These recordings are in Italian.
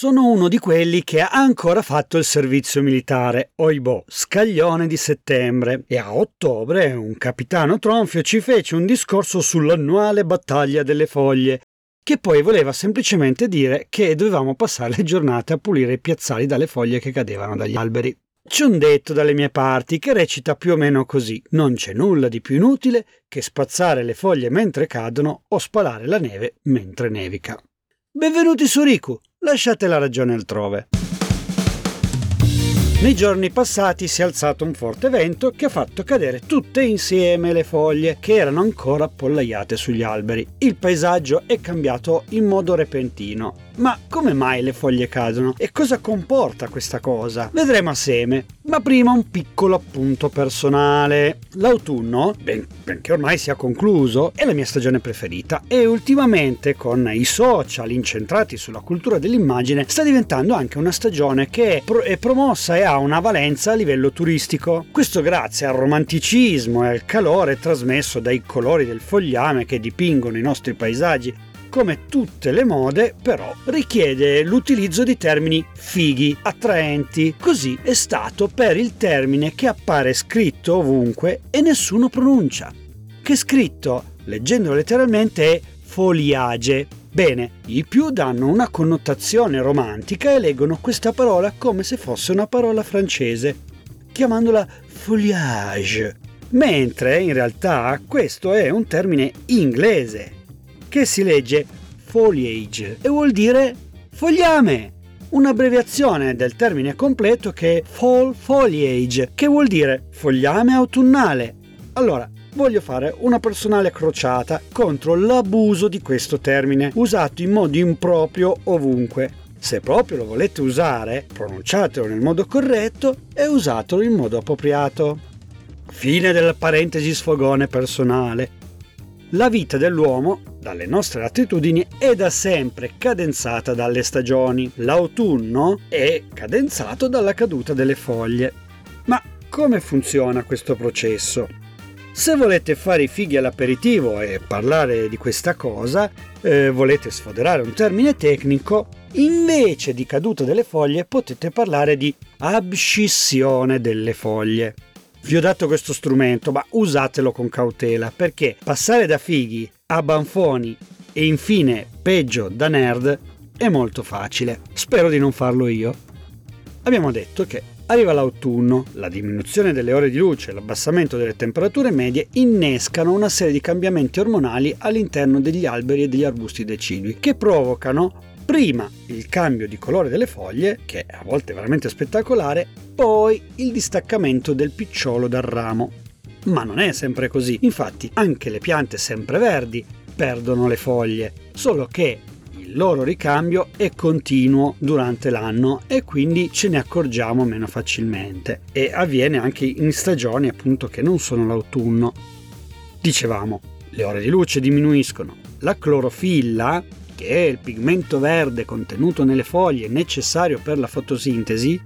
Sono uno di quelli che ha ancora fatto il servizio militare, oibò, scaglione di settembre, e a ottobre un capitano Tronfio ci fece un discorso sull'annuale battaglia delle foglie, che poi voleva semplicemente dire che dovevamo passare le giornate a pulire i piazzali dalle foglie che cadevano dagli alberi. C'è un detto dalle mie parti che recita più o meno così: non c'è nulla di più inutile che spazzare le foglie mentre cadono o spalare la neve mentre nevica. Benvenuti su Riku, lasciate la ragione altrove. Nei giorni passati si è alzato un forte vento che ha fatto cadere tutte insieme le foglie che erano ancora appollaiate sugli alberi. Il paesaggio è cambiato in modo repentino. Ma come mai le foglie cadono e cosa comporta questa cosa? Vedremo assieme. Ma prima un piccolo appunto personale. L'autunno, ben, benché ormai sia concluso, è la mia stagione preferita e ultimamente con i social incentrati sulla cultura dell'immagine sta diventando anche una stagione che è, pro- è promossa e ha una valenza a livello turistico. Questo grazie al romanticismo e al calore trasmesso dai colori del fogliame che dipingono i nostri paesaggi come tutte le mode, però, richiede l'utilizzo di termini fighi, attraenti. Così è stato per il termine che appare scritto ovunque e nessuno pronuncia. Che scritto, leggendolo letteralmente, è foliage. Bene, i più danno una connotazione romantica e leggono questa parola come se fosse una parola francese, chiamandola foliage. Mentre in realtà questo è un termine inglese che si legge foliage e vuol dire fogliame, un'abbreviazione del termine completo che è fall foliage, che vuol dire fogliame autunnale. Allora, voglio fare una personale crociata contro l'abuso di questo termine, usato in modo improprio ovunque. Se proprio lo volete usare, pronunciatelo nel modo corretto e usatelo in modo appropriato. Fine della parentesi sfogone personale. La vita dell'uomo, dalle nostre latitudini, è da sempre cadenzata dalle stagioni. L'autunno è cadenzato dalla caduta delle foglie. Ma come funziona questo processo? Se volete fare i fighi all'aperitivo e parlare di questa cosa, eh, volete sfoderare un termine tecnico, invece di caduta delle foglie potete parlare di abscissione delle foglie. Vi ho dato questo strumento, ma usatelo con cautela perché passare da fighi a banfoni e infine peggio da nerd è molto facile. Spero di non farlo io. Abbiamo detto che arriva l'autunno, la diminuzione delle ore di luce e l'abbassamento delle temperature medie innescano una serie di cambiamenti ormonali all'interno degli alberi e degli arbusti decidui che provocano prima il cambio di colore delle foglie, che a volte è veramente spettacolare, poi il distaccamento del picciolo dal ramo. Ma non è sempre così, infatti anche le piante sempreverdi perdono le foglie, solo che il loro ricambio è continuo durante l'anno e quindi ce ne accorgiamo meno facilmente e avviene anche in stagioni appunto che non sono l'autunno. Dicevamo, le ore di luce diminuiscono, la clorofilla che è il pigmento verde contenuto nelle foglie necessario per la fotosintesi,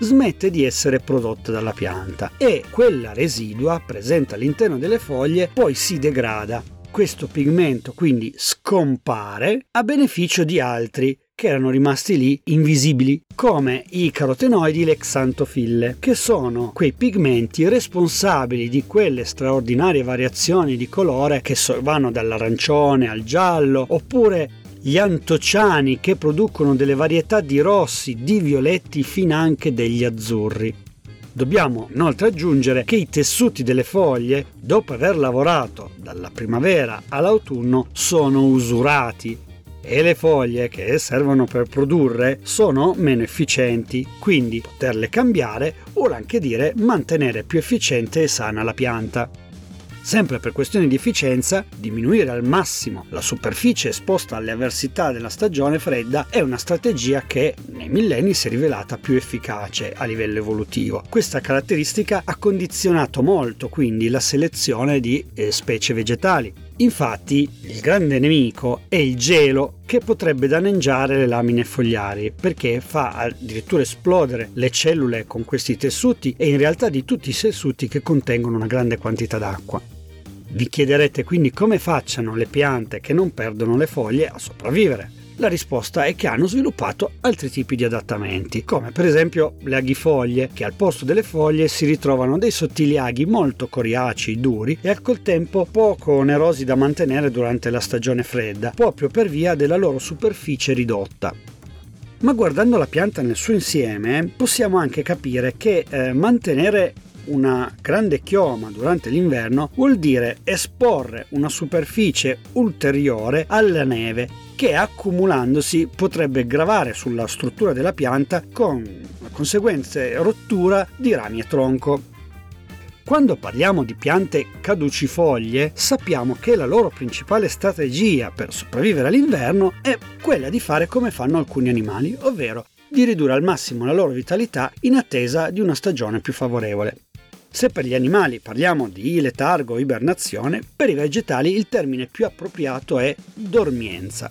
smette di essere prodotta dalla pianta e quella residua presente all'interno delle foglie poi si degrada. Questo pigmento quindi scompare a beneficio di altri che erano rimasti lì invisibili, come i carotenoidi e le xantofille, che sono quei pigmenti responsabili di quelle straordinarie variazioni di colore che vanno dall'arancione al giallo, oppure gli antociani che producono delle varietà di rossi, di violetti, finanche degli azzurri. Dobbiamo inoltre aggiungere che i tessuti delle foglie, dopo aver lavorato dalla primavera all'autunno, sono usurati e le foglie che servono per produrre sono meno efficienti, quindi poterle cambiare vuol anche dire mantenere più efficiente e sana la pianta. Sempre per questioni di efficienza, diminuire al massimo la superficie esposta alle avversità della stagione fredda è una strategia che nei millenni si è rivelata più efficace a livello evolutivo. Questa caratteristica ha condizionato molto quindi la selezione di eh, specie vegetali. Infatti, il grande nemico è il gelo che potrebbe danneggiare le lamine fogliari perché fa addirittura esplodere le cellule con questi tessuti e in realtà di tutti i tessuti che contengono una grande quantità d'acqua. Vi chiederete quindi come facciano le piante che non perdono le foglie a sopravvivere. La risposta è che hanno sviluppato altri tipi di adattamenti, come per esempio le aghifoglie, che al posto delle foglie si ritrovano dei sottili aghi molto coriacei, duri e al contempo poco onerosi da mantenere durante la stagione fredda, proprio per via della loro superficie ridotta. Ma guardando la pianta nel suo insieme possiamo anche capire che eh, mantenere una grande chioma durante l'inverno vuol dire esporre una superficie ulteriore alla neve che accumulandosi potrebbe gravare sulla struttura della pianta con conseguenze rottura di rami e tronco. Quando parliamo di piante caducifoglie, sappiamo che la loro principale strategia per sopravvivere all'inverno è quella di fare come fanno alcuni animali, ovvero di ridurre al massimo la loro vitalità in attesa di una stagione più favorevole. Se per gli animali parliamo di letargo o ibernazione, per i vegetali il termine più appropriato è dormienza.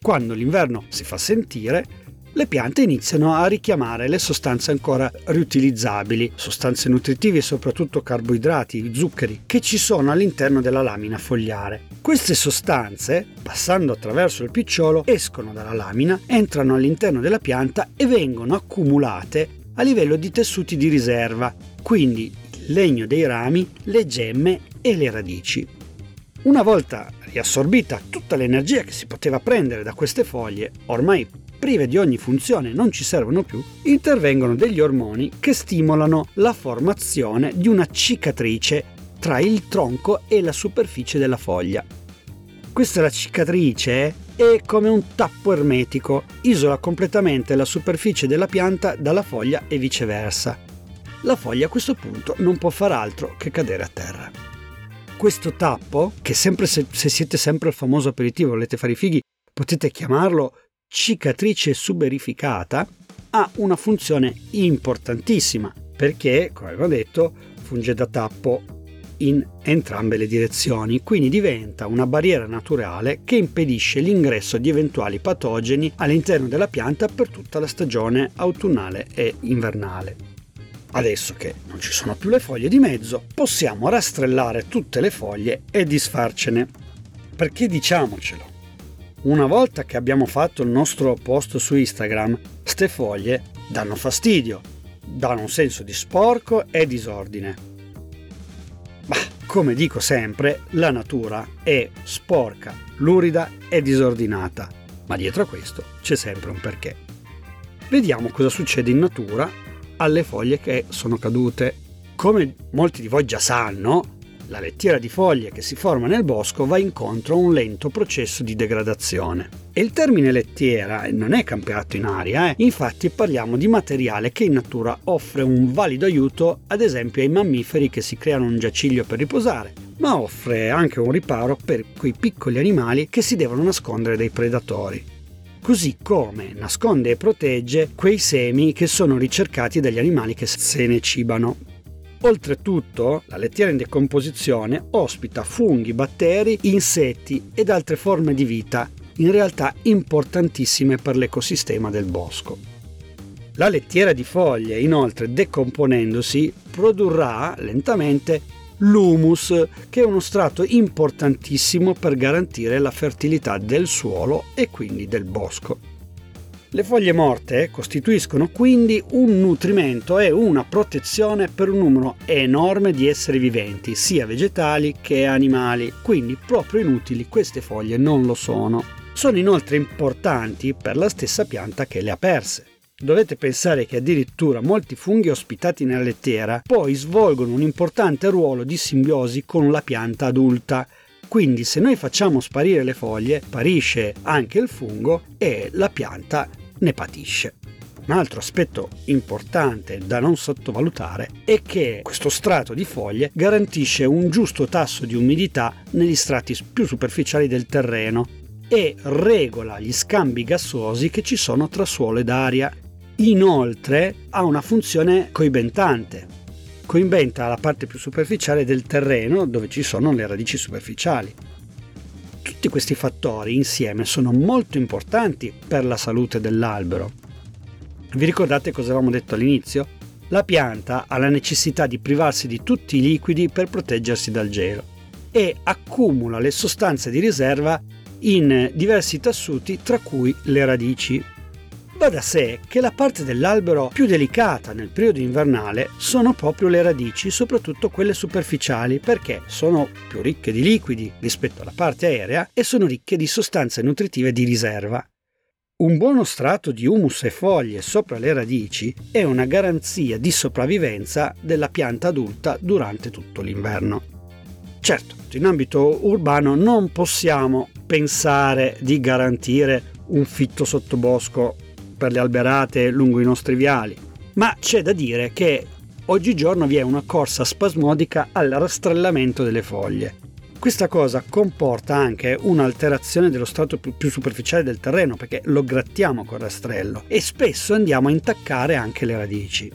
Quando l'inverno si fa sentire, le piante iniziano a richiamare le sostanze ancora riutilizzabili, sostanze nutritive e soprattutto carboidrati, zuccheri, che ci sono all'interno della lamina fogliare. Queste sostanze, passando attraverso il picciolo, escono dalla lamina, entrano all'interno della pianta e vengono accumulate a livello di tessuti di riserva, quindi il legno dei rami, le gemme e le radici. Una volta riassorbita tutta l'energia che si poteva prendere da queste foglie, ormai prive di ogni funzione, non ci servono più, intervengono degli ormoni che stimolano la formazione di una cicatrice tra il tronco e la superficie della foglia. Questa cicatrice è come un tappo ermetico, isola completamente la superficie della pianta dalla foglia e viceversa. La foglia a questo punto non può far altro che cadere a terra. Questo tappo, che sempre se, se siete sempre al famoso aperitivo volete fare i fighi, potete chiamarlo cicatrice suberificata, ha una funzione importantissima perché, come avevo detto, funge da tappo in entrambe le direzioni, quindi diventa una barriera naturale che impedisce l'ingresso di eventuali patogeni all'interno della pianta per tutta la stagione autunnale e invernale. Adesso che non ci sono più le foglie di mezzo, possiamo rastrellare tutte le foglie e disfarcene. Perché diciamocelo, una volta che abbiamo fatto il nostro post su Instagram, ste foglie danno fastidio, danno un senso di sporco e disordine. Ma, come dico sempre, la natura è sporca, lurida e disordinata, ma dietro a questo c'è sempre un perché. Vediamo cosa succede in natura alle foglie che sono cadute. Come molti di voi già sanno, la lettiera di foglie che si forma nel bosco va incontro a un lento processo di degradazione. E il termine lettiera non è cambiato in aria, eh? infatti parliamo di materiale che in natura offre un valido aiuto ad esempio ai mammiferi che si creano un giaciglio per riposare, ma offre anche un riparo per quei piccoli animali che si devono nascondere dai predatori così come nasconde e protegge quei semi che sono ricercati dagli animali che se ne cibano. Oltretutto, la lettiera in decomposizione ospita funghi, batteri, insetti ed altre forme di vita, in realtà importantissime per l'ecosistema del bosco. La lettiera di foglie, inoltre, decomponendosi, produrrà lentamente l'humus, che è uno strato importantissimo per garantire la fertilità del suolo e quindi del bosco. Le foglie morte costituiscono quindi un nutrimento e una protezione per un numero enorme di esseri viventi, sia vegetali che animali, quindi proprio inutili queste foglie non lo sono. Sono inoltre importanti per la stessa pianta che le ha perse. Dovete pensare che addirittura molti funghi ospitati nella lettiera poi svolgono un importante ruolo di simbiosi con la pianta adulta, quindi se noi facciamo sparire le foglie, sparisce anche il fungo e la pianta ne patisce. Un altro aspetto importante da non sottovalutare è che questo strato di foglie garantisce un giusto tasso di umidità negli strati più superficiali del terreno e regola gli scambi gassosi che ci sono tra suolo ed aria. Inoltre ha una funzione coibentante. Coibenta la parte più superficiale del terreno dove ci sono le radici superficiali. Tutti questi fattori insieme sono molto importanti per la salute dell'albero. Vi ricordate cosa avevamo detto all'inizio? La pianta ha la necessità di privarsi di tutti i liquidi per proteggersi dal gelo e accumula le sostanze di riserva in diversi tessuti, tra cui le radici. Va da sé che la parte dell'albero più delicata nel periodo invernale sono proprio le radici, soprattutto quelle superficiali, perché sono più ricche di liquidi rispetto alla parte aerea e sono ricche di sostanze nutritive di riserva. Un buono strato di humus e foglie sopra le radici è una garanzia di sopravvivenza della pianta adulta durante tutto l'inverno. Certo, in ambito urbano non possiamo pensare di garantire un fitto sottobosco per le alberate lungo i nostri viali, ma c'è da dire che oggigiorno vi è una corsa spasmodica al rastrellamento delle foglie questa cosa comporta anche un'alterazione dello strato più superficiale del terreno perché lo grattiamo col rastrello e spesso andiamo a intaccare anche le radici.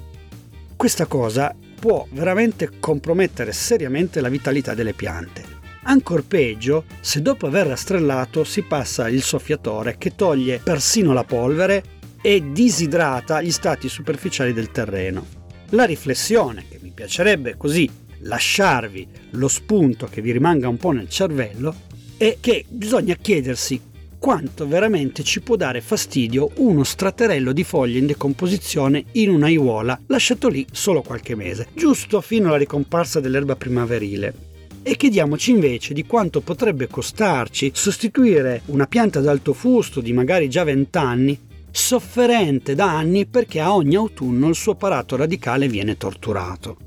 Questa cosa può veramente compromettere seriamente la vitalità delle piante. Ancor peggio se dopo aver rastrellato si passa il soffiatore che toglie persino la polvere e disidrata gli stati superficiali del terreno. La riflessione, che mi piacerebbe così lasciarvi lo spunto che vi rimanga un po' nel cervello è che bisogna chiedersi quanto veramente ci può dare fastidio uno straterello di foglie in decomposizione in un'aiuola lasciato lì solo qualche mese, giusto fino alla ricomparsa dell'erba primaverile. E chiediamoci invece di quanto potrebbe costarci sostituire una pianta d'alto fusto di magari già 20 anni, sofferente da anni perché a ogni autunno il suo apparato radicale viene torturato.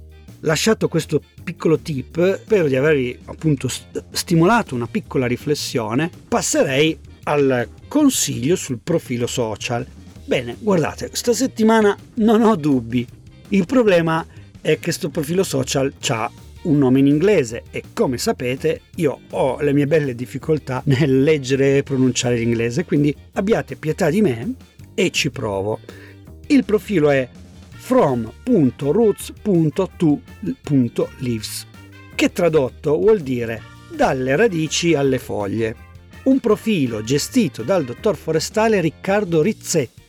Lasciato questo piccolo tip, spero di avervi appunto stimolato una piccola riflessione, passerei al consiglio sul profilo social. Bene, guardate, questa settimana non ho dubbi. Il problema è che questo profilo social ha un nome in inglese e come sapete io ho le mie belle difficoltà nel leggere e pronunciare l'inglese, quindi abbiate pietà di me e ci provo. Il profilo è from.roots.to.lives, che tradotto vuol dire dalle radici alle foglie. Un profilo gestito dal dottor forestale Riccardo Rizzetti,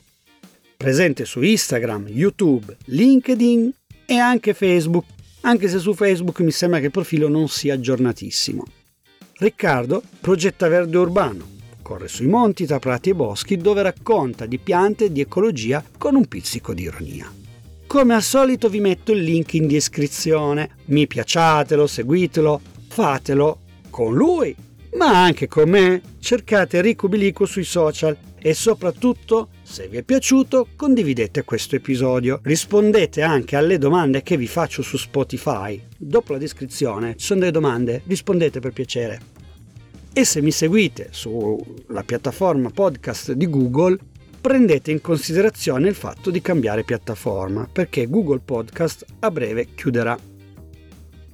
presente su Instagram, YouTube, LinkedIn e anche Facebook, anche se su Facebook mi sembra che il profilo non sia aggiornatissimo. Riccardo progetta verde urbano, corre sui monti, tra prati e boschi dove racconta di piante e di ecologia con un pizzico di ironia. Come al solito vi metto il link in descrizione. Mi piaciatelo, seguitelo, fatelo con lui, ma anche con me. Cercate Enrico Bilico sui social e soprattutto, se vi è piaciuto, condividete questo episodio. Rispondete anche alle domande che vi faccio su Spotify. Dopo la descrizione ci sono delle domande, rispondete per piacere. E se mi seguite sulla piattaforma podcast di Google, prendete in considerazione il fatto di cambiare piattaforma perché Google Podcast a breve chiuderà.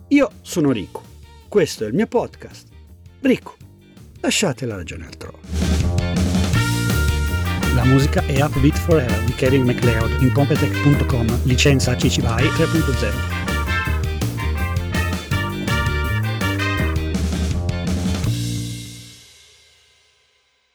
Io sono Rico, questo è il mio podcast. Rico, lasciate la ragione altrove. La musica è Upbeat Forever di Kevin MacLeod in Competech.com, licenza CC BY 3.0.